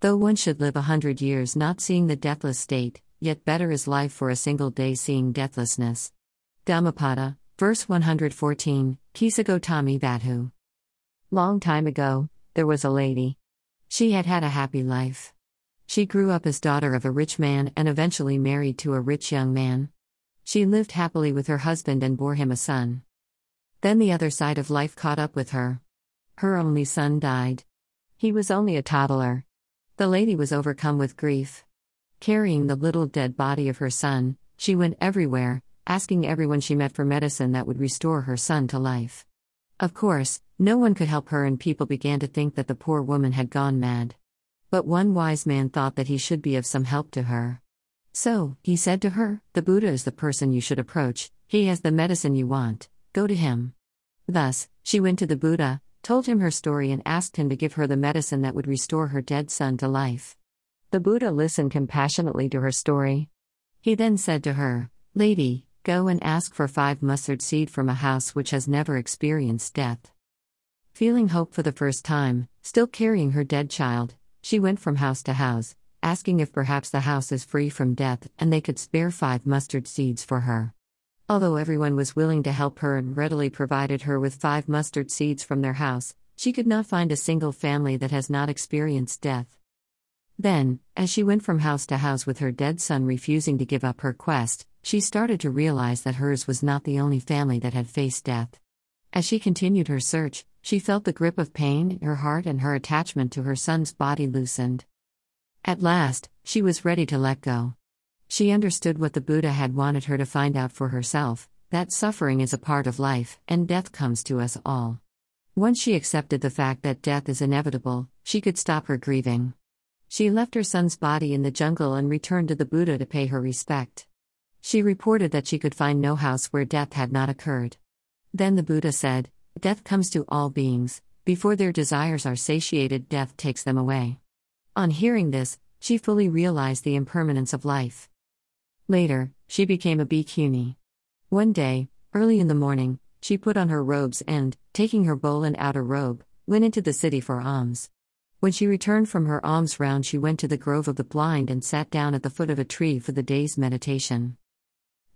Though one should live a hundred years not seeing the deathless state, yet better is life for a single day seeing deathlessness. Dhammapada, verse 114, Kisa Gotami Vatthu. Long time ago, there was a lady. She had had a happy life. She grew up as daughter of a rich man and eventually married to a rich young man. She lived happily with her husband and bore him a son. Then the other side of life caught up with her. Her only son died. He was only a toddler. The lady was overcome with grief. Carrying the little dead body of her son, she went everywhere, asking everyone she met for medicine that would restore her son to life. Of course, no one could help her, and people began to think that the poor woman had gone mad. But one wise man thought that he should be of some help to her. So, he said to her, The Buddha is the person you should approach, he has the medicine you want, go to him. Thus, she went to the Buddha, told him her story, and asked him to give her the medicine that would restore her dead son to life. The Buddha listened compassionately to her story. He then said to her, Lady, go and ask for five mustard seed from a house which has never experienced death. Feeling hope for the first time, still carrying her dead child, she went from house to house, asking if perhaps the house is free from death and they could spare five mustard seeds for her. Although everyone was willing to help her and readily provided her with five mustard seeds from their house, she could not find a single family that has not experienced death. Then, as she went from house to house with her dead son refusing to give up her quest, she started to realize that hers was not the only family that had faced death. As she continued her search, she felt the grip of pain in her heart and her attachment to her son's body loosened. At last, she was ready to let go. She understood what the Buddha had wanted her to find out for herself that suffering is a part of life, and death comes to us all. Once she accepted the fact that death is inevitable, she could stop her grieving. She left her son's body in the jungle and returned to the Buddha to pay her respect. She reported that she could find no house where death had not occurred. Then the Buddha said, Death comes to all beings, before their desires are satiated, death takes them away. On hearing this, she fully realized the impermanence of life. Later, she became a bhikkhuni. One day, early in the morning, she put on her robes and, taking her bowl and outer robe, went into the city for alms. When she returned from her alms round, she went to the Grove of the Blind and sat down at the foot of a tree for the day's meditation.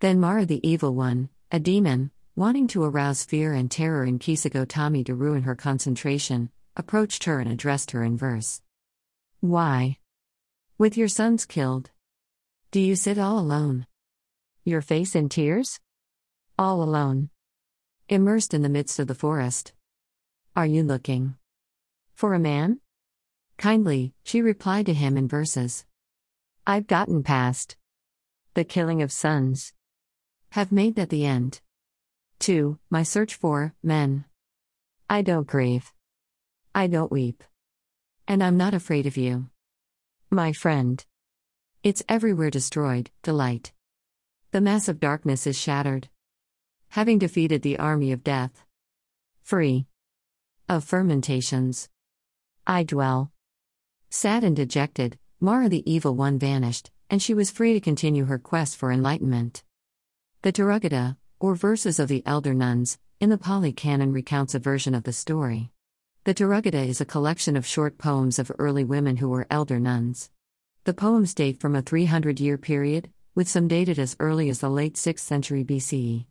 Then Mara the Evil One, a demon, wanting to arouse fear and terror in Kisagotami to ruin her concentration, approached her and addressed her in verse. Why? With your sons killed, do you sit all alone? Your face in tears? All alone. Immersed in the midst of the forest. Are you looking for a man? Kindly, she replied to him in verses. I've gotten past the killing of sons. Have made that the end. 2. My search for men. I don't grieve. I don't weep. And I'm not afraid of you. My friend. It's everywhere destroyed, delight. The mass of darkness is shattered. Having defeated the army of death. Free. Of fermentations. I dwell. Sad and dejected, Mara the evil one vanished, and she was free to continue her quest for enlightenment. The Therigatha, or Verses of the Elder Nuns, in the Pali Canon recounts a version of the story. The Therigatha is a collection of short poems of early women who were elder nuns. The poems date from a 300 year period, with some dated as early as the late 6th century BCE.